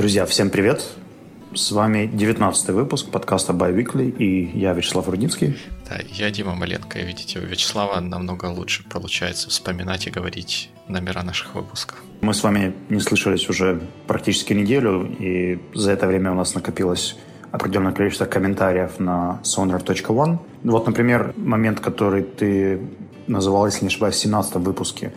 Друзья, всем привет! С вами 19 выпуск подкаста By Weekly, и я Вячеслав Рудницкий. Да, я Дима Маленко, и видите, у Вячеслава намного лучше получается вспоминать и говорить номера наших выпусков. Мы с вами не слышались уже практически неделю, и за это время у нас накопилось определенное количество комментариев на sonar.one. Вот, например, момент, который ты называл, если не ошибаюсь, в 17 выпуске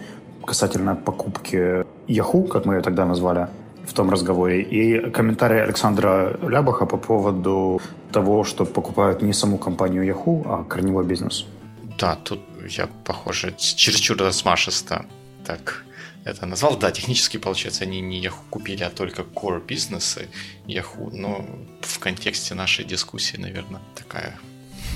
касательно покупки Yahoo, как мы ее тогда назвали, в том разговоре. И комментарий Александра Лябаха по поводу того, что покупают не саму компанию Yahoo, а корневой бизнес. Да, тут я, похоже, чересчур размашисто так это назвал. Да, технически, получается, они не Yahoo купили, а только core бизнесы Yahoo, но в контексте нашей дискуссии, наверное, такая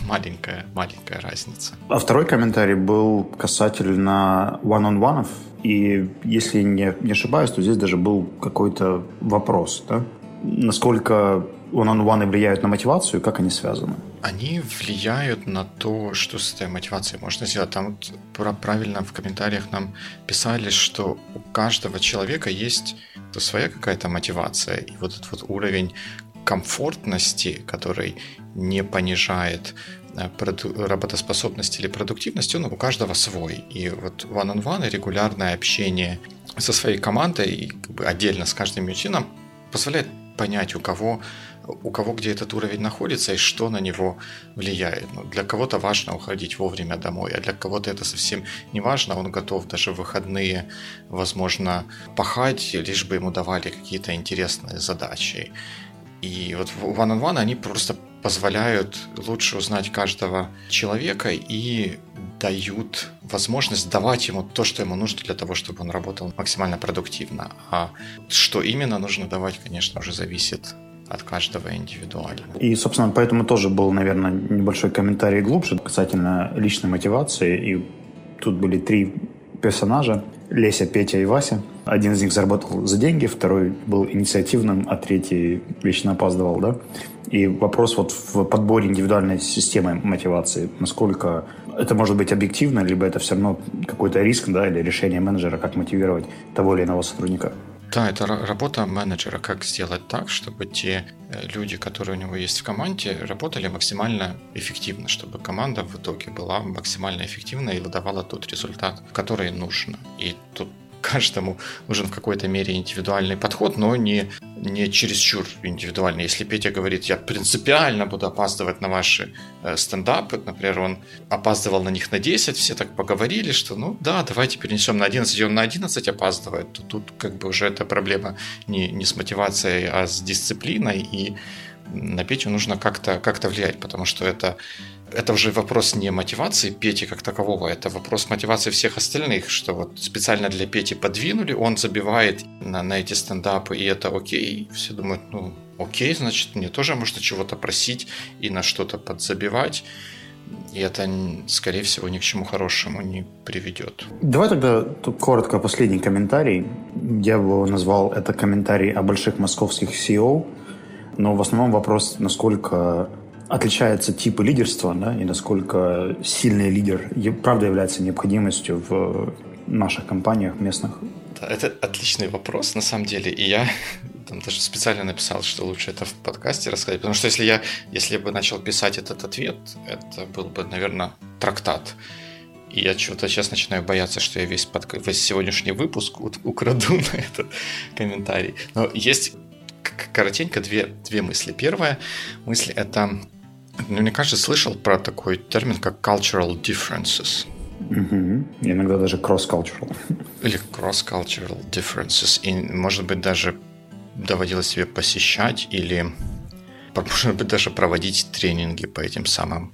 маленькая, маленькая разница. А второй комментарий был касательно one-on-one. И если не, не ошибаюсь, то здесь даже был какой-то вопрос, да? Насколько one-on-one влияют на мотивацию, как они связаны? Они влияют на то, что с этой мотивацией можно сделать. Там вот правильно в комментариях нам писали, что у каждого человека есть своя какая-то мотивация. И вот этот вот уровень комфортности, который не понижает э, работоспособность или продуктивность, он у каждого свой. И вот one-on-one и регулярное общение со своей командой и как бы отдельно с каждым членом позволяет понять, у кого, у кого где этот уровень находится и что на него влияет. Ну, для кого-то важно уходить вовремя домой, а для кого-то это совсем не важно. Он готов даже в выходные, возможно, пахать, лишь бы ему давали какие-то интересные задачи. И вот в One on One они просто позволяют лучше узнать каждого человека и дают возможность давать ему то, что ему нужно для того, чтобы он работал максимально продуктивно. А что именно нужно давать, конечно, уже зависит от каждого индивидуально. И, собственно, поэтому тоже был, наверное, небольшой комментарий глубже касательно личной мотивации. И тут были три персонажа. Леся, Петя и Вася. Один из них заработал за деньги, второй был инициативным, а третий вечно опаздывал, да? И вопрос вот в подборе индивидуальной системы мотивации, насколько это может быть объективно, либо это все равно какой-то риск, да, или решение менеджера, как мотивировать того или иного сотрудника. Да, это работа менеджера, как сделать так, чтобы те э, люди, которые у него есть в команде, работали максимально эффективно, чтобы команда в итоге была максимально эффективна и выдавала тот результат, который нужно. И тут каждому нужен в какой-то мере индивидуальный подход, но не, не чересчур индивидуальный. Если Петя говорит, я принципиально буду опаздывать на ваши э, стендапы, например, он опаздывал на них на 10, все так поговорили, что ну да, давайте перенесем на 11, и он на 11 опаздывает, то тут как бы уже эта проблема не, не с мотивацией, а с дисциплиной, и на Петю нужно как-то как влиять, потому что это это уже вопрос не мотивации Пети как такового, это вопрос мотивации всех остальных, что вот специально для Пети подвинули, он забивает на, на эти стендапы, и это окей. Все думают, ну, окей, значит, мне тоже можно чего-то просить и на что-то подзабивать. И это, скорее всего, ни к чему хорошему не приведет. Давай тогда тут коротко последний комментарий. Я его назвал это комментарий о больших московских CEO, но в основном вопрос, насколько отличаются типы лидерства, да, и насколько сильный лидер правда является необходимостью в наших компаниях местных? Это отличный вопрос, на самом деле, и я там даже специально написал, что лучше это в подкасте рассказать, потому что если я, если бы начал писать этот ответ, это был бы, наверное, трактат. И я чего-то сейчас начинаю бояться, что я весь, под... весь сегодняшний выпуск украду на этот комментарий. Но есть коротенько две, две мысли. Первая мысль – это мне кажется, слышал про такой термин, как cultural differences. Угу. Иногда даже cross-cultural. Или cross-cultural differences. И, может быть, даже доводилось себе посещать или, может быть, даже проводить тренинги по этим самым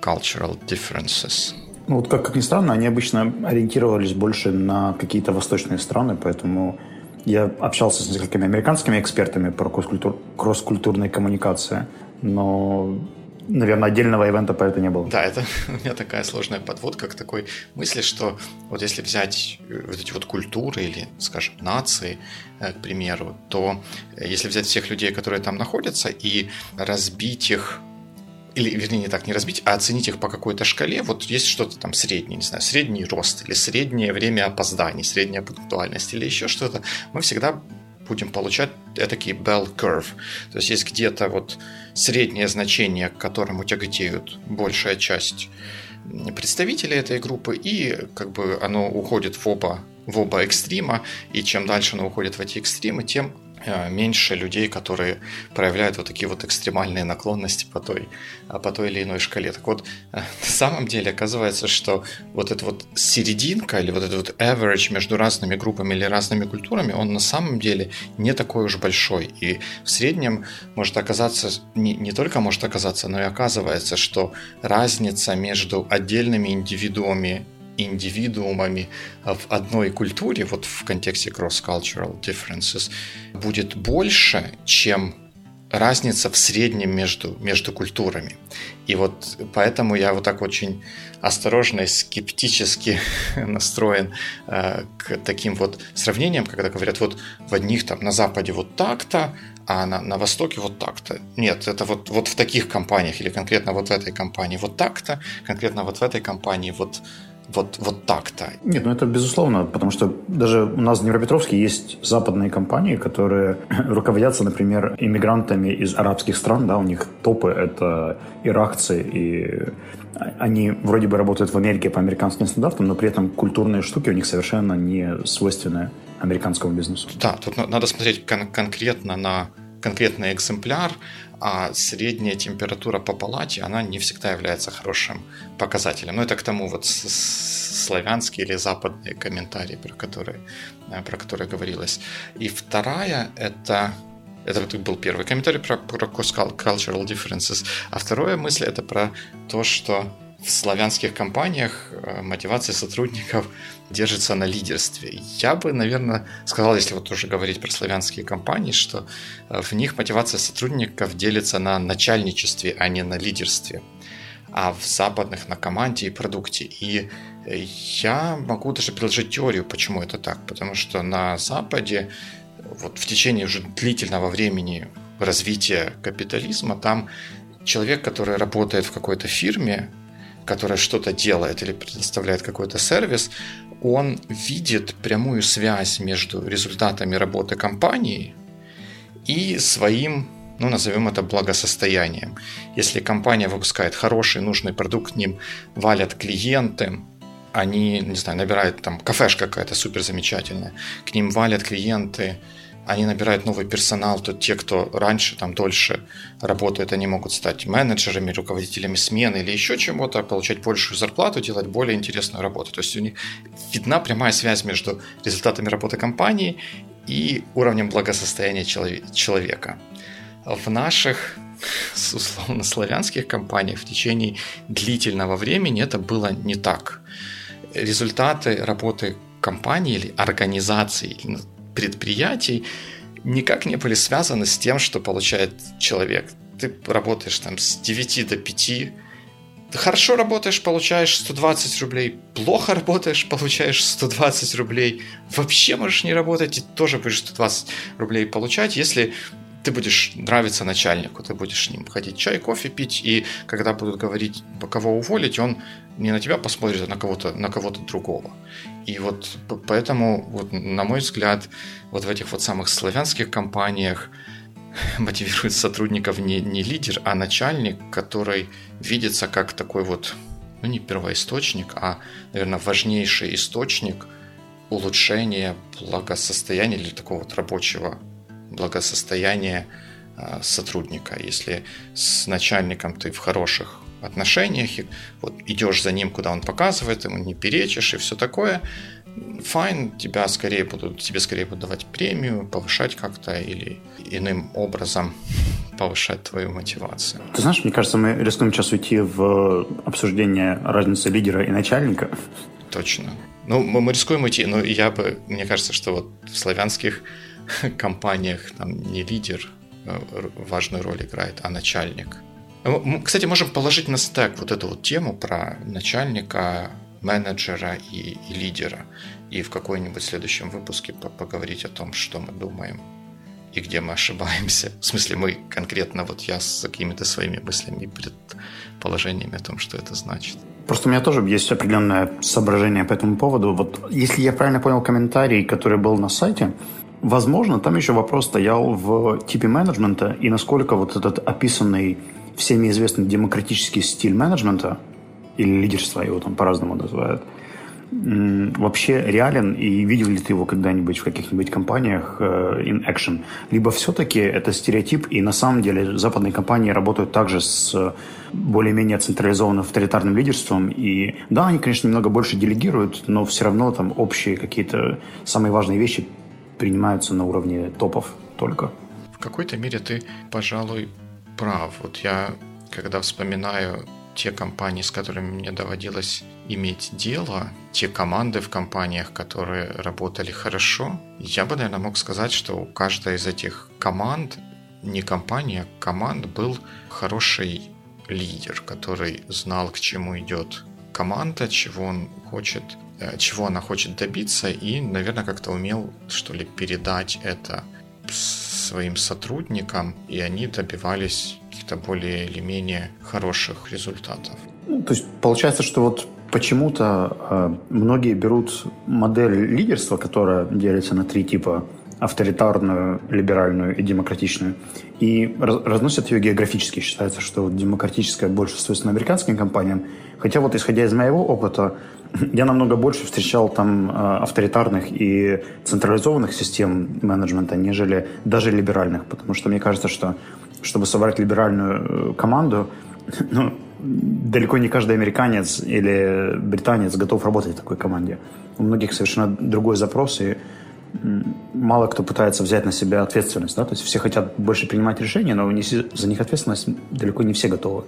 cultural differences. Ну, вот как, как ни странно, они обычно ориентировались больше на какие-то восточные страны, поэтому я общался с несколькими американскими экспертами по кросс-культурной коммуникации, но наверное, отдельного ивента по это не было. Да, это у меня такая сложная подводка к такой мысли, что вот если взять э, вот эти вот культуры или, скажем, нации, э, к примеру, то э, если взять всех людей, которые там находятся, и разбить их или, вернее, не так, не разбить, а оценить их по какой-то шкале. Вот есть что-то там среднее, не знаю, средний рост или среднее время опозданий, средняя пунктуальность или еще что-то. Мы всегда будем получать такие bell curve. То есть есть где-то вот среднее значение, к которому тяготеют большая часть представителей этой группы, и как бы оно уходит в оба, в оба экстрима, и чем дальше оно уходит в эти экстримы, тем меньше людей, которые проявляют вот такие вот экстремальные наклонности по той, а, по той или иной шкале. Так вот, на самом деле оказывается, что вот эта вот серединка или вот этот вот average между разными группами или разными культурами, он на самом деле не такой уж большой. И в среднем может оказаться, не, не только может оказаться, но и оказывается, что разница между отдельными индивидуумами индивидуумами в одной культуре, вот в контексте cross-cultural differences, будет больше, чем разница в среднем между, между культурами. И вот поэтому я вот так очень осторожно и скептически настроен э, к таким вот сравнениям, когда говорят, вот в одних там на Западе вот так-то, а на, на Востоке вот так-то. Нет, это вот, вот в таких компаниях или конкретно вот в этой компании вот так-то, конкретно вот в этой компании вот вот, вот так-то. Нет, ну это безусловно, потому что даже у нас в Днепропетровске есть западные компании, которые руководятся, например, иммигрантами из арабских стран, да, у них топы — это иракцы, и они вроде бы работают в Америке по американским стандартам, но при этом культурные штуки у них совершенно не свойственны американскому бизнесу. Да, тут надо смотреть кон- конкретно на конкретный экземпляр, а средняя температура по палате, она не всегда является хорошим показателем. Но это к тому вот славянские или западные комментарии, про которые, э, про которые говорилось. И вторая – это это был первый комментарий про, про cultural differences. А вторая мысль это про то, что в славянских компаниях э, мотивация сотрудников держится на лидерстве. Я бы, наверное, сказал, если вот тоже говорить про славянские компании, что э, в них мотивация сотрудников делится на начальничестве, а не на лидерстве, а в западных на команде и продукте. И э, я могу даже предложить теорию, почему это так. Потому что на Западе вот в течение уже длительного времени развития капитализма там человек, который работает в какой-то фирме, которая что-то делает или предоставляет какой-то сервис, он видит прямую связь между результатами работы компании и своим, ну, назовем это благосостоянием. Если компания выпускает хороший, нужный продукт, к ним валят клиенты, они, не знаю, набирают там кафешка какая-то супер замечательная, к ним валят клиенты, они набирают новый персонал, то те, кто раньше, там, дольше работает, они могут стать менеджерами, руководителями смены или еще чему-то, получать большую зарплату, делать более интересную работу. То есть у них видна прямая связь между результатами работы компании и уровнем благосостояния человека. В наших условно славянских компаниях в течение длительного времени это было не так. Результаты работы компании или организации, предприятий никак не были связаны с тем, что получает человек. Ты работаешь там с 9 до 5, ты хорошо работаешь, получаешь 120 рублей. Плохо работаешь, получаешь 120 рублей. Вообще можешь не работать и тоже будешь 120 рублей получать, если ты будешь нравиться начальнику, ты будешь с ним ходить чай, кофе пить, и когда будут говорить, кого уволить, он не на тебя посмотрит, а на кого-то на кого-то другого. И вот поэтому, вот, на мой взгляд, вот в этих вот самых славянских компаниях мотивирует сотрудников не, не лидер, а начальник, который видится как такой вот, ну не первоисточник, а, наверное, важнейший источник улучшения благосостояния или такого вот рабочего благосостояния а, сотрудника. Если с начальником ты в хороших отношениях, и вот идешь за ним, куда он показывает, ему не перечишь и все такое, файн, тебя скорее будут, тебе скорее будут давать премию, повышать как-то или иным образом повышать твою мотивацию. Ты знаешь, мне кажется, мы рискуем сейчас уйти в обсуждение разницы лидера и начальника. Точно. Ну, мы, мы рискуем уйти, но я бы, мне кажется, что вот в славянских компаниях там не лидер э, важную роль играет, а начальник. Кстати, можем положить на стек вот эту вот тему про начальника, менеджера и, и лидера. И в какой-нибудь следующем выпуске поговорить о том, что мы думаем и где мы ошибаемся. В смысле, мы конкретно, вот я с какими-то своими мыслями и предположениями о том, что это значит. Просто у меня тоже есть определенное соображение по этому поводу. Вот если я правильно понял комментарий, который был на сайте, Возможно, там еще вопрос стоял в типе менеджмента и насколько вот этот описанный всеми известный демократический стиль менеджмента или лидерства, его там по-разному называют, вообще реален и видел ли ты его когда-нибудь в каких-нибудь компаниях э, in action? Либо все-таки это стереотип, и на самом деле западные компании работают также с более-менее централизованным авторитарным лидерством, и да, они, конечно, немного больше делегируют, но все равно там общие какие-то самые важные вещи принимаются на уровне топов только. В какой-то мере ты, пожалуй, прав. Вот я, когда вспоминаю те компании, с которыми мне доводилось иметь дело, те команды в компаниях, которые работали хорошо, я бы, наверное, мог сказать, что у каждой из этих команд, не компания, а команд был хороший лидер, который знал, к чему идет команда, чего он хочет, чего она хочет добиться, и, наверное, как-то умел, что ли, передать это своим сотрудникам, и они добивались каких-то более или менее хороших результатов. Ну, то есть получается, что вот почему-то э, многие берут модель лидерства, которая делится на три типа авторитарную, либеральную и демократичную, и раз, разносят ее географически. Считается, что демократическая больше свойственна американским компаниям. Хотя вот исходя из моего опыта, я намного больше встречал там э, авторитарных и централизованных систем менеджмента, нежели даже либеральных, потому что мне кажется, что чтобы собрать либеральную э, команду, ну, далеко не каждый американец или британец готов работать в такой команде. У многих совершенно другой запрос, и мало кто пытается взять на себя ответственность. Да? То есть все хотят больше принимать решения, но за них ответственность далеко не все готовы.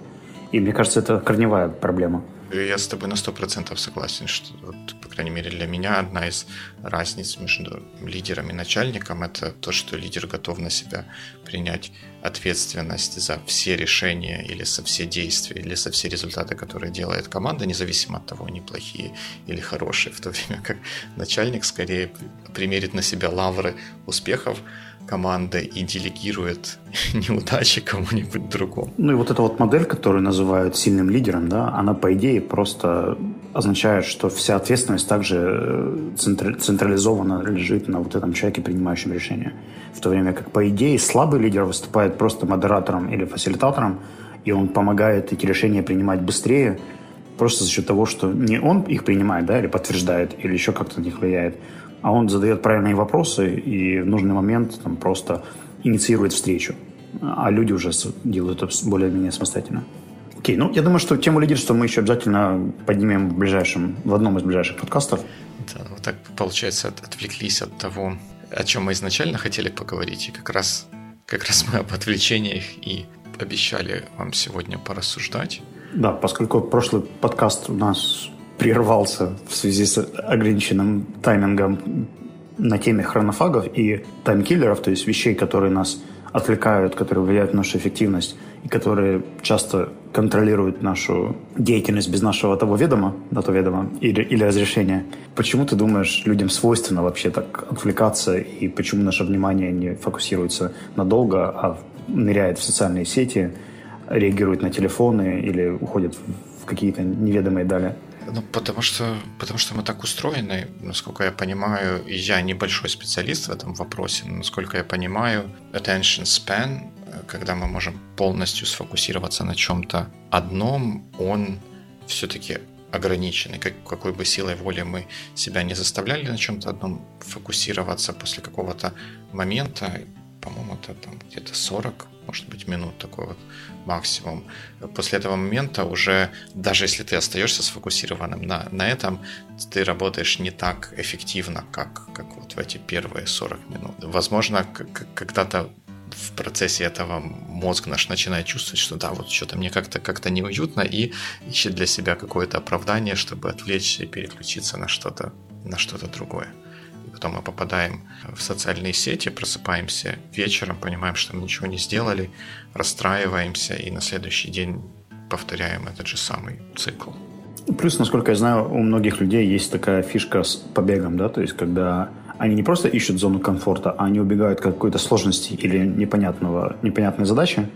И мне кажется, это корневая проблема. Я с тобой на сто процентов согласен, что, вот, по крайней мере, для меня одна из разниц между лидером и начальником – это то, что лидер готов на себя принять ответственность за все решения или за все действия, или за все результаты, которые делает команда, независимо от того, они плохие или хорошие, в то время как начальник скорее примерит на себя лавры успехов, команда и делегирует неудачи кому-нибудь другому. Ну и вот эта вот модель, которую называют сильным лидером, да, она по идее просто означает, что вся ответственность также э, централизованно лежит на вот этом человеке, принимающем решение. В то время как, по идее, слабый лидер выступает просто модератором или фасилитатором, и он помогает эти решения принимать быстрее, просто за счет того, что не он их принимает, да, или подтверждает, или еще как-то на них влияет, а он задает правильные вопросы и в нужный момент там, просто инициирует встречу. А люди уже делают это более-менее самостоятельно. Окей, ну я думаю, что тему лидерства мы еще обязательно поднимем в ближайшем, в одном из ближайших подкастов. Да, вот так получается отвлеклись от того, о чем мы изначально хотели поговорить, и как раз, как раз мы об отвлечениях и обещали вам сегодня порассуждать. Да, поскольку прошлый подкаст у нас прервался в связи с ограниченным таймингом на теме хронофагов и таймкиллеров, то есть вещей, которые нас отвлекают, которые влияют на нашу эффективность и которые часто контролируют нашу деятельность без нашего того ведома, на то ведома или, или разрешения. Почему ты думаешь, людям свойственно вообще так отвлекаться и почему наше внимание не фокусируется надолго, а ныряет в социальные сети, реагирует на телефоны или уходит в какие-то неведомые дали? Ну, потому что, потому что мы так устроены, насколько я понимаю, и я небольшой специалист в этом вопросе, но насколько я понимаю, attention span, когда мы можем полностью сфокусироваться на чем-то одном, он все-таки ограниченный. Как, какой бы силой воли мы себя не заставляли на чем-то одном фокусироваться после какого-то момента, по-моему, это там где-то 40, может быть, минут такой вот максимум. После этого момента уже, даже если ты остаешься сфокусированным на, на этом, ты работаешь не так эффективно, как, как вот в эти первые 40 минут. Возможно, когда-то в процессе этого мозг наш начинает чувствовать, что да, вот что-то мне как-то как неуютно и ищет для себя какое-то оправдание, чтобы отвлечься и переключиться на что-то на что-то другое потом мы попадаем в социальные сети, просыпаемся вечером, понимаем, что мы ничего не сделали, расстраиваемся и на следующий день повторяем этот же самый цикл. Плюс, насколько я знаю, у многих людей есть такая фишка с побегом, да, то есть когда они не просто ищут зону комфорта, а они убегают от какой-то сложности или непонятного, непонятной задачи.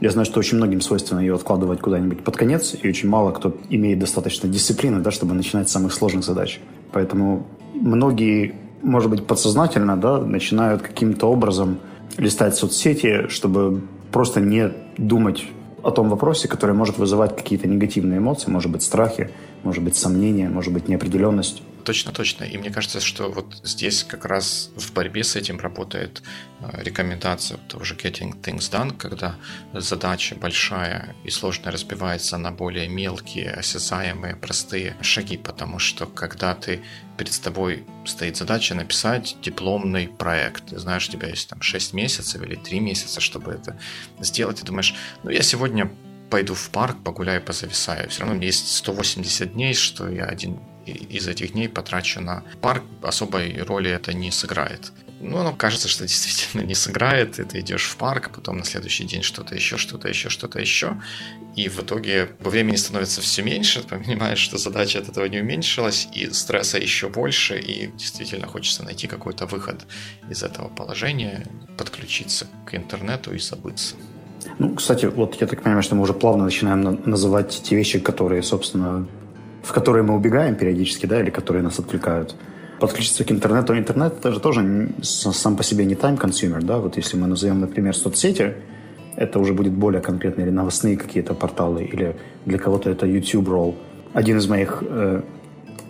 Я знаю, что очень многим свойственно ее откладывать куда-нибудь под конец, и очень мало кто имеет достаточно дисциплины, да, чтобы начинать с самых сложных задач. Поэтому многие может быть, подсознательно, да, начинают каким-то образом листать соцсети, чтобы просто не думать о том вопросе, который может вызывать какие-то негативные эмоции, может быть, страхи, может быть, сомнения, может быть, неопределенность. Точно, точно. И мне кажется, что вот здесь как раз в борьбе с этим работает э, рекомендация того же Getting Things Done, когда задача большая и сложная разбивается на более мелкие, осязаемые, простые шаги, потому что когда ты перед тобой стоит задача написать дипломный проект, ты знаешь, у тебя есть там 6 месяцев или 3 месяца, чтобы это сделать, ты думаешь, ну я сегодня пойду в парк, погуляю, позависаю. Все равно есть 180 дней, что я один из этих дней потрачу на парк, особой роли это не сыграет. Ну, оно кажется, что действительно не сыграет, и ты идешь в парк, потом на следующий день что-то еще, что-то еще, что-то еще. И в итоге по времени становится все меньше, ты понимаешь, что задача от этого не уменьшилась, и стресса еще больше, и действительно хочется найти какой-то выход из этого положения, подключиться к интернету и забыться. Ну, кстати, вот я так понимаю, что мы уже плавно начинаем называть те вещи, которые, собственно, в которые мы убегаем периодически, да, или которые нас отвлекают. Подключиться к интернету. Интернет это же тоже сам по себе не time consumer, да, вот если мы назовем, например, соцсети, это уже будет более конкретно, или новостные какие-то порталы, или для кого-то это YouTube Roll. Один из моих э,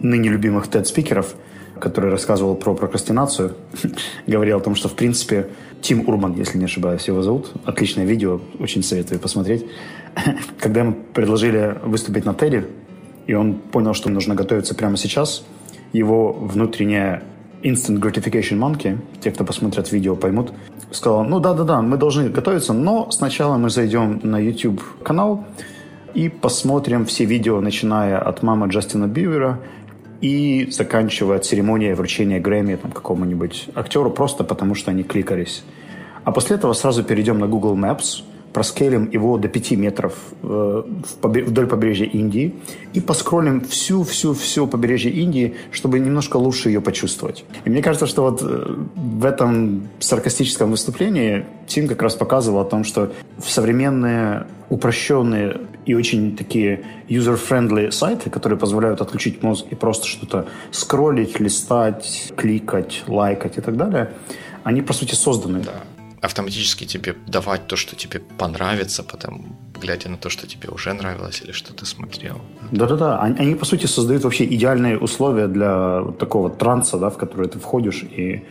ныне любимых TED-спикеров, который рассказывал про прокрастинацию, говорил о том, что, в принципе, Тим Урман, если не ошибаюсь, его зовут. Отличное видео, очень советую посмотреть. Когда ему предложили выступить на TED, и он понял, что нужно готовиться прямо сейчас. Его внутренняя instant gratification monkey, те, кто посмотрят видео, поймут, сказал, ну да-да-да, мы должны готовиться, но сначала мы зайдем на YouTube канал и посмотрим все видео, начиная от мамы Джастина Бивера и заканчивая церемонией вручения Грэмми там, какому-нибудь актеру, просто потому что они кликались. А после этого сразу перейдем на Google Maps – проскейлим его до 5 метров э, вдоль побережья Индии. И поскролим всю-всю-всю побережье Индии, чтобы немножко лучше ее почувствовать. И мне кажется, что вот э, в этом саркастическом выступлении Тим как раз показывал о том, что в современные упрощенные и очень такие user-friendly сайты, которые позволяют отключить мозг и просто что-то скроллить, листать, кликать, лайкать и так далее, они, по сути, созданы. Да автоматически тебе давать то, что тебе понравится, потом глядя на то, что тебе уже нравилось или что ты смотрел. Да-да-да, они, они, по сути, создают вообще идеальные условия для такого транса, да, в который ты входишь и,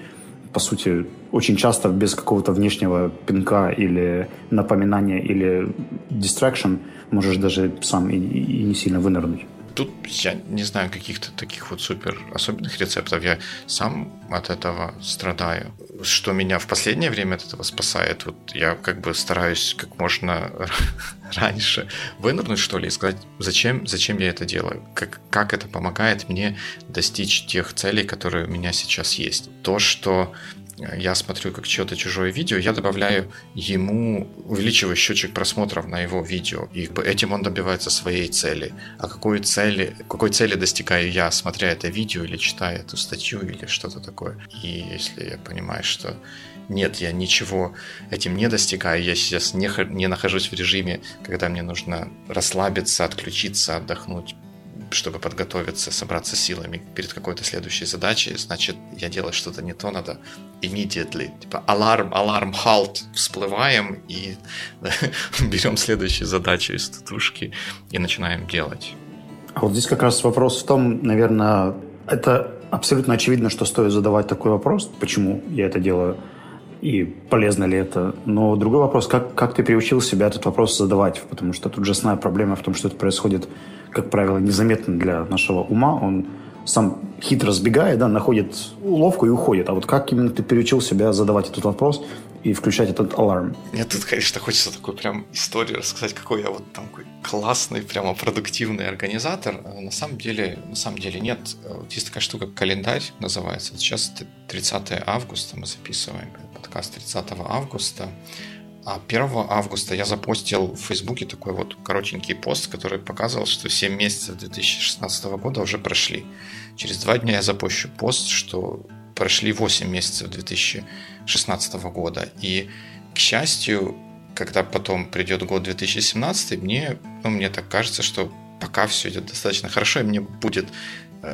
по сути, очень часто без какого-то внешнего пинка или напоминания или distraction можешь даже сам и, и не сильно вынырнуть. Тут я не знаю каких-то таких вот супер особенных рецептов. Я сам от этого страдаю. Что меня в последнее время от этого спасает, вот я как бы стараюсь как можно раньше вынырнуть, что ли, и сказать, зачем, зачем я это делаю, как, как это помогает мне достичь тех целей, которые у меня сейчас есть. То, что я смотрю как чье-то чужое видео, я добавляю ему, увеличиваю счетчик просмотров на его видео. И этим он добивается своей цели. А какой цели, какой цели достигаю я, смотря это видео или читая эту статью или что-то такое. И если я понимаю, что нет, я ничего этим не достигаю, я сейчас не, не нахожусь в режиме, когда мне нужно расслабиться, отключиться, отдохнуть, чтобы подготовиться, собраться силами перед какой-то следующей задачей, значит, я делаю что-то не то, надо immediately, типа аларм, аларм, halt, всплываем и берем следующую задачу из татушки и начинаем делать. А вот здесь как раз вопрос в том, наверное, это абсолютно очевидно, что стоит задавать такой вопрос, почему я это делаю, и полезно ли это. Но другой вопрос, как, как ты приучил себя этот вопрос задавать, потому что тут же основная проблема в том, что это происходит как правило, незаметно для нашего ума. Он сам хитро сбегает, да, находит уловку и уходит. А вот как именно ты переучил себя задавать этот вопрос и включать этот аларм? Мне тут, конечно, хочется такую прям историю рассказать, какой я вот там какой классный, прямо продуктивный организатор. А на самом деле, на самом деле нет. Вот есть такая штука, календарь называется. Сейчас 30 августа мы записываем подкаст 30 августа. А 1 августа я запостил в Фейсбуке такой вот коротенький пост, который показывал, что 7 месяцев 2016 года уже прошли. Через два дня я запущу пост, что прошли 8 месяцев 2016 года. И, к счастью, когда потом придет год 2017, мне, ну, мне так кажется, что пока все идет достаточно хорошо, и мне будет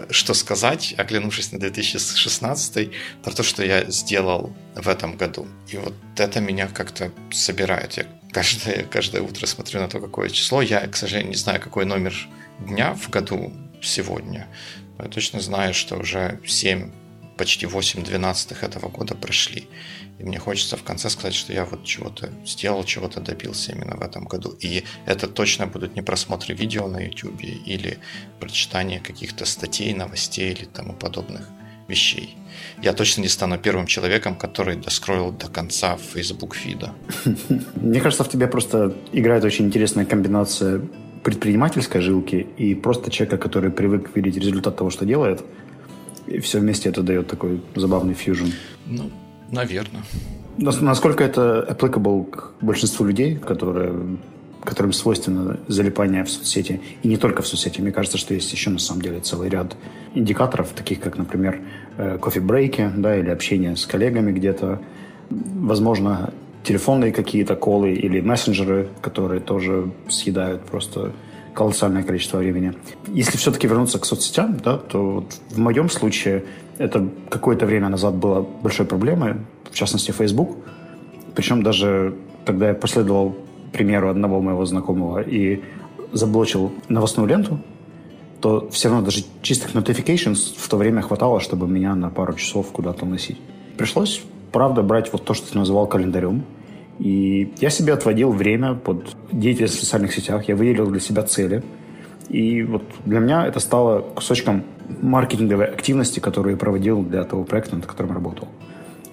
что сказать, оглянувшись на 2016, про то, что я сделал в этом году. И вот это меня как-то собирает. Я каждое, каждое утро смотрю на то, какое число. Я, к сожалению, не знаю, какой номер дня в году сегодня. Я точно знаю, что уже 7 почти 8 12 этого года прошли. И мне хочется в конце сказать, что я вот чего-то сделал, чего-то добился именно в этом году. И это точно будут не просмотры видео на YouTube или прочитание каких-то статей, новостей или тому подобных вещей. Я точно не стану первым человеком, который доскроил до конца Facebook фида. Мне кажется, в тебе просто играет очень интересная комбинация предпринимательской жилки и просто человека, который привык видеть результат того, что делает – и все вместе это дает такой забавный фьюжн. Ну, наверное. Насколько это applicable к большинству людей, которые, которым свойственно залипание в соцсети, и не только в соцсети. Мне кажется, что есть еще на самом деле целый ряд индикаторов, таких как, например, э, кофе-брейки, да, или общение с коллегами где-то, возможно, телефонные какие-то колы или мессенджеры, которые тоже съедают просто колоссальное количество времени. Если все-таки вернуться к соцсетям, да, то в моем случае это какое-то время назад было большой проблемой, в частности, Facebook. Причем даже тогда я последовал примеру одного моего знакомого и заблочил новостную ленту, то все равно даже чистых notifications в то время хватало, чтобы меня на пару часов куда-то носить. Пришлось, правда, брать вот то, что ты называл календарем, и я себе отводил время под деятельность в социальных сетях, я выделил для себя цели. И вот для меня это стало кусочком маркетинговой активности, которую я проводил для того проекта, над которым работал.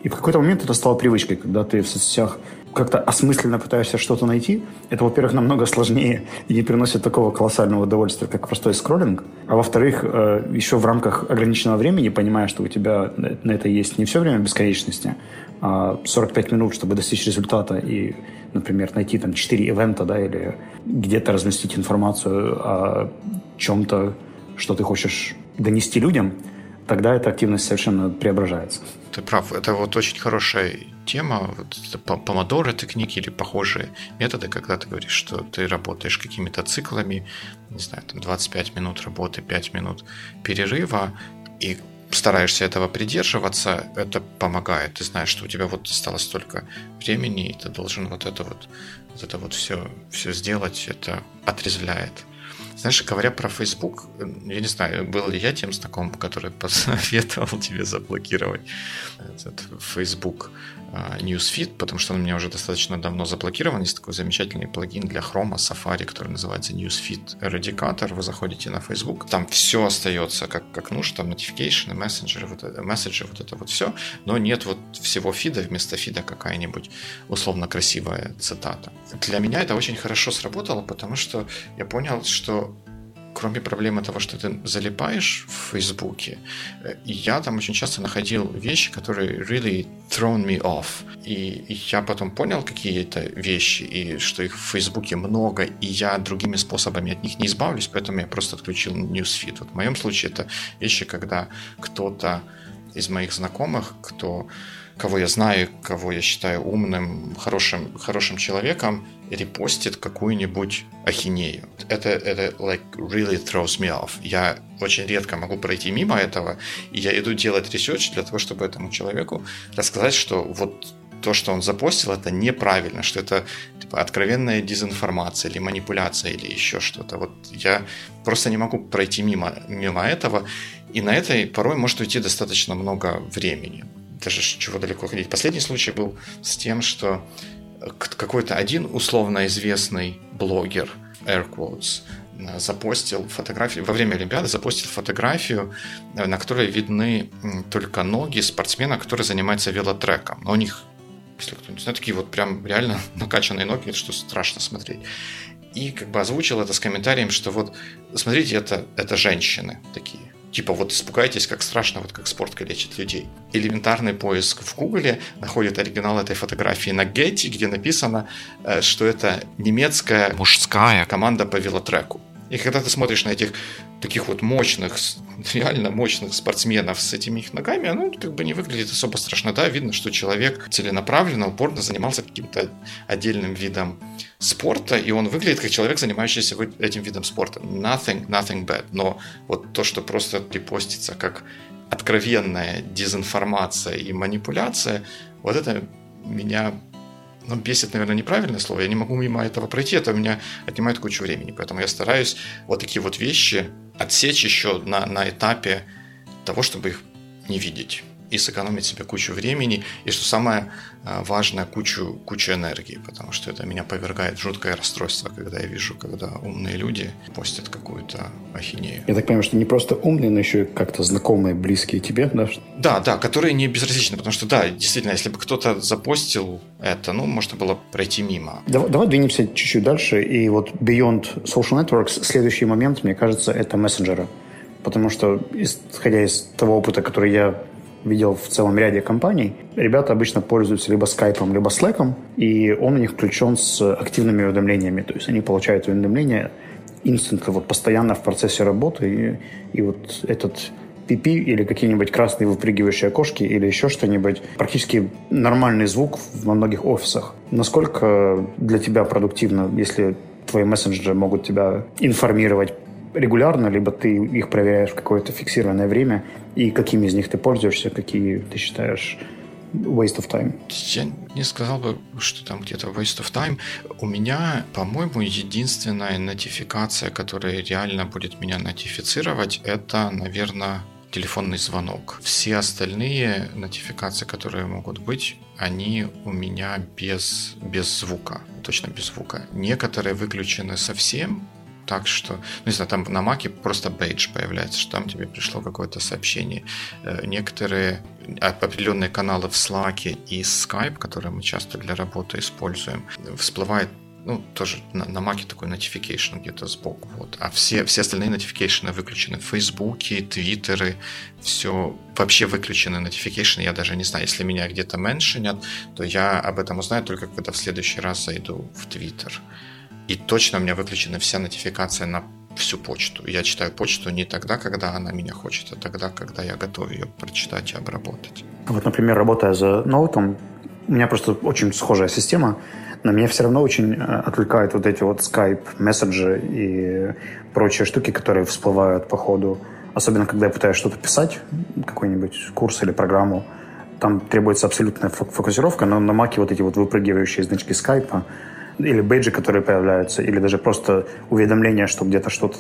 И в какой-то момент это стало привычкой, когда ты в соцсетях как-то осмысленно пытаешься что-то найти. Это, во-первых, намного сложнее и не приносит такого колоссального удовольствия, как простой скроллинг. А во-вторых, э, еще в рамках ограниченного времени, понимая, что у тебя на это есть не все время бесконечности, 45 минут, чтобы достичь результата и, например, найти там 4 ивента, да, или где-то разместить информацию о чем-то, что ты хочешь донести людям, тогда эта активность совершенно преображается. Ты прав, это вот очень хорошая тема, вот помодоро техники или похожие методы, когда ты говоришь, что ты работаешь какими-то циклами, не знаю, там 25 минут работы, 5 минут перерыва, и стараешься этого придерживаться, это помогает. Ты знаешь, что у тебя вот осталось столько времени, и ты должен вот это вот, вот это вот все, все сделать, это отрезвляет. Знаешь, говоря про Facebook, я не знаю, был ли я тем знакомым, который посоветовал тебе заблокировать этот Facebook а, Newsfeed, потому что он у меня уже достаточно давно заблокирован. Есть такой замечательный плагин для Chrome, Safari, который называется Newsfeed Eradicator. Вы заходите на Facebook, там все остается как, как нужно, там notification, мессенджеры, вот это, месседжи, вот это вот все, но нет вот всего фида, вместо фида какая-нибудь условно красивая цитата. Для меня это очень хорошо сработало, потому что я понял, что кроме проблемы того, что ты залипаешь в Фейсбуке, э, я там очень часто находил вещи, которые really thrown me off. И я потом понял какие это вещи, и что их в Фейсбуке много, и я другими способами от них не избавлюсь, поэтому я просто отключил newsfeed. Вот в моем случае это вещи, когда кто-то из моих знакомых, кто кого я знаю, кого я считаю умным, хорошим, хорошим человеком, репостит какую-нибудь ахинею. Это, это like really throws me off. Я очень редко могу пройти мимо этого, и я иду делать research для того, чтобы этому человеку рассказать, что вот то, что он запостил, это неправильно, что это типа, откровенная дезинформация или манипуляция или еще что-то. Вот я просто не могу пройти мимо, мимо этого, и на это порой может уйти достаточно много времени даже чего далеко ходить. Последний случай был с тем, что какой-то один условно известный блогер, air quotes, запостил фотографию, во время Олимпиады запостил фотографию, на которой видны только ноги спортсмена, который занимается велотреком. Но у них, если кто не знает, такие вот прям реально накачанные ноги, что страшно смотреть. И как бы озвучил это с комментарием, что вот, смотрите, это, это женщины такие Типа вот испугайтесь, как страшно, вот как спорт калечит людей. Элементарный поиск в Гугле находит оригинал этой фотографии на Getty, где написано, э, что это немецкая мужская команда по велотреку. И когда ты смотришь на этих таких вот мощных, реально мощных спортсменов с этими их ногами, оно как бы не выглядит особо страшно. Да, видно, что человек целенаправленно, упорно занимался каким-то отдельным видом спорта, и он выглядит как человек, занимающийся этим видом спорта. Nothing, nothing bad. Но вот то, что просто репостится как откровенная дезинформация и манипуляция, вот это меня ну, бесит, наверное, неправильное слово. Я не могу мимо этого пройти, это у меня отнимает кучу времени. Поэтому я стараюсь вот такие вот вещи отсечь еще на, на этапе того, чтобы их не видеть и сэкономить себе кучу времени, и что самое а, важное, кучу, кучу энергии, потому что это меня повергает жуткое расстройство, когда я вижу, когда умные люди постят какую-то ахинею. Я так понимаю, что не просто умные, но еще и как-то знакомые, близкие тебе, да? Да, да, которые не безразличны, потому что, да, действительно, если бы кто-то запостил это, ну, можно было пройти мимо. Давай, давай двинемся чуть-чуть дальше, и вот Beyond Social Networks, следующий момент, мне кажется, это мессенджеры. Потому что, исходя из того опыта, который я видел в целом ряде компаний, ребята обычно пользуются либо скайпом, либо слэком, и он у них включен с активными уведомлениями. То есть они получают уведомления инстинктно, вот постоянно в процессе работы, и, и вот этот PP или какие-нибудь красные выпрыгивающие окошки или еще что-нибудь. Практически нормальный звук во многих офисах. Насколько для тебя продуктивно, если твои мессенджеры могут тебя информировать регулярно, либо ты их проверяешь в какое-то фиксированное время, и какими из них ты пользуешься, какие ты считаешь waste of time? Я не сказал бы, что там где-то waste of time. У меня, по-моему, единственная нотификация, которая реально будет меня нотифицировать, это, наверное, телефонный звонок. Все остальные нотификации, которые могут быть, они у меня без, без звука, точно без звука. Некоторые выключены совсем, так, что, ну, не знаю, там на Маке просто бейдж появляется, что там тебе пришло какое-то сообщение. Э, некоторые определенные каналы в Slack и Skype, которые мы часто для работы используем, всплывает ну, тоже на, на Маке такой notification где-то сбоку. Вот. А все, все остальные notification выключены. Фейсбуки, Твиттеры, все вообще выключены notification. Я даже не знаю, если меня где-то меншинят, то я об этом узнаю только когда в следующий раз зайду в Твиттер. И точно у меня выключена вся нотификация на всю почту. Я читаю почту не тогда, когда она меня хочет, а тогда, когда я готов ее прочитать и обработать. Вот, например, работая за ноутом, у меня просто очень схожая система, но меня все равно очень э, отвлекают вот эти вот Skype, месседжи и прочие штуки, которые всплывают по ходу. Особенно, когда я пытаюсь что-то писать, какой-нибудь курс или программу, там требуется абсолютная фокусировка, но на маке вот эти вот выпрыгивающие значки скайпа, или бейджи, которые появляются, или даже просто уведомление, что где-то что-то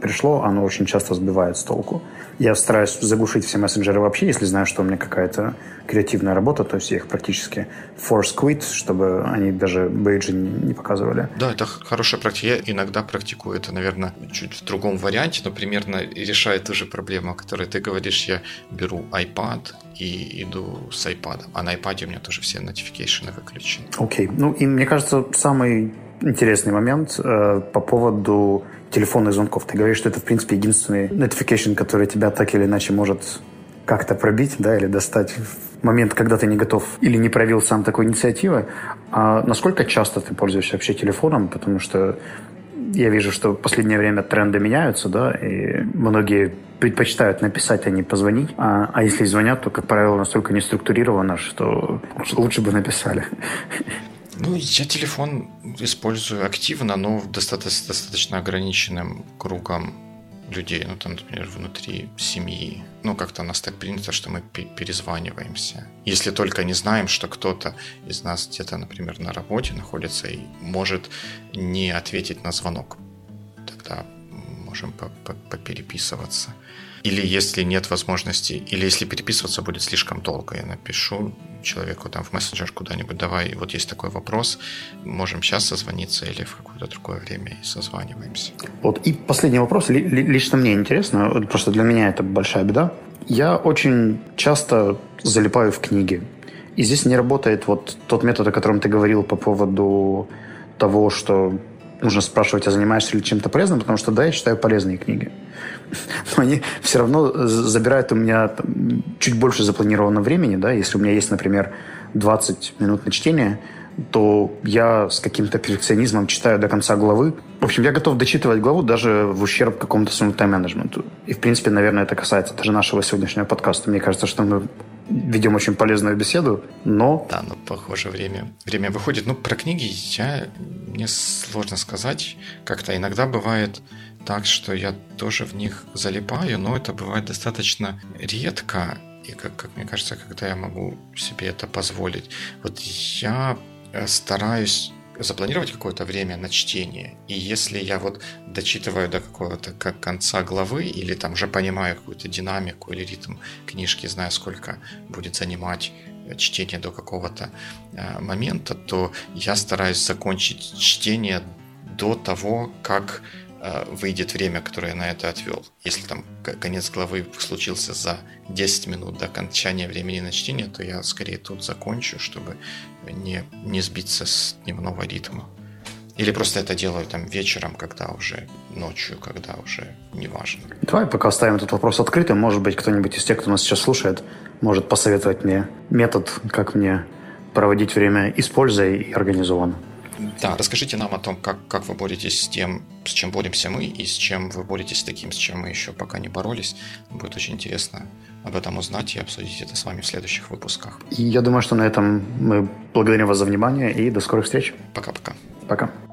пришло, оно очень часто сбивает с толку. Я стараюсь заглушить все мессенджеры вообще, если знаю, что у меня какая-то креативная работа, то есть я их практически force quit, чтобы они даже бейджи не показывали. Да, это хорошая практика. Я иногда практикую это, наверное, чуть в другом варианте, но примерно решает ту же проблему, о которой ты говоришь. Я беру iPad и иду с iPad. А на iPad у меня тоже все notification выключены. Окей. Okay. Ну и мне кажется, самый интересный момент э, по поводу телефонных звонков. Ты говоришь, что это, в принципе, единственный notification, который тебя так или иначе может как-то пробить, да, или достать в момент, когда ты не готов или не проявил сам такой инициативы. А насколько часто ты пользуешься вообще телефоном? Потому что я вижу, что в последнее время тренды меняются, да, и многие предпочитают написать, а не позвонить. А, а если звонят, то, как правило, настолько не структурировано, что лучше бы написали. Ну, я телефон использую активно, но достаточно, достаточно ограниченным кругом людей, ну там, например, внутри семьи. Ну, как-то нас так принято, что мы перезваниваемся. Если только не знаем, что кто-то из нас где-то, например, на работе находится и может не ответить на звонок. Тогда можем попереписываться. Или если нет возможности, или если переписываться будет слишком долго, я напишу человеку там в мессенджер куда-нибудь, давай, вот есть такой вопрос, можем сейчас созвониться или в какое-то другое время и созваниваемся. Вот и последний вопрос, лично мне интересно, просто для меня это большая беда. Я очень часто залипаю в книги. И здесь не работает вот тот метод, о котором ты говорил по поводу того, что нужно спрашивать, а занимаешься ли чем-то полезным, потому что да, я читаю полезные книги. Но они все равно забирают у меня там, чуть больше запланированного времени, да, если у меня есть, например, 20 минут на чтение, то я с каким-то перфекционизмом читаю до конца главы. В общем, я готов дочитывать главу даже в ущерб какому-то своему тайм-менеджменту. И, в принципе, наверное, это касается даже нашего сегодняшнего подкаста. Мне кажется, что мы ведем очень полезную беседу, но... Да, но, похоже, время, время выходит. Ну, про книги я... Мне сложно сказать. Как-то иногда бывает так, что я тоже в них залипаю, но это бывает достаточно редко. И, как, как мне кажется, когда я могу себе это позволить. Вот я э, стараюсь запланировать какое-то время на чтение. И если я вот дочитываю до какого-то как конца главы или там уже понимаю какую-то динамику или ритм книжки, знаю, сколько будет занимать чтение до какого-то э, момента, то я стараюсь закончить чтение до того, как Э, выйдет время, которое я на это отвел. Если там конец главы случился за 10 минут до окончания времени на чтение, то я скорее тут закончу, чтобы не, не сбиться с дневного ритма. Или просто это делаю там вечером, когда уже ночью, когда уже неважно. Давай пока оставим этот вопрос открытым. Может быть, кто-нибудь из тех, кто нас сейчас слушает, может посоветовать мне метод, как мне проводить время, используя и организованно. Да, расскажите нам о том, как, как вы боретесь с тем, с чем боремся мы, и с чем вы боретесь с таким, с чем мы еще пока не боролись. Будет очень интересно об этом узнать и обсудить это с вами в следующих выпусках. И я думаю, что на этом мы благодарим вас за внимание и до скорых встреч. Пока-пока. Пока. -пока. Пока.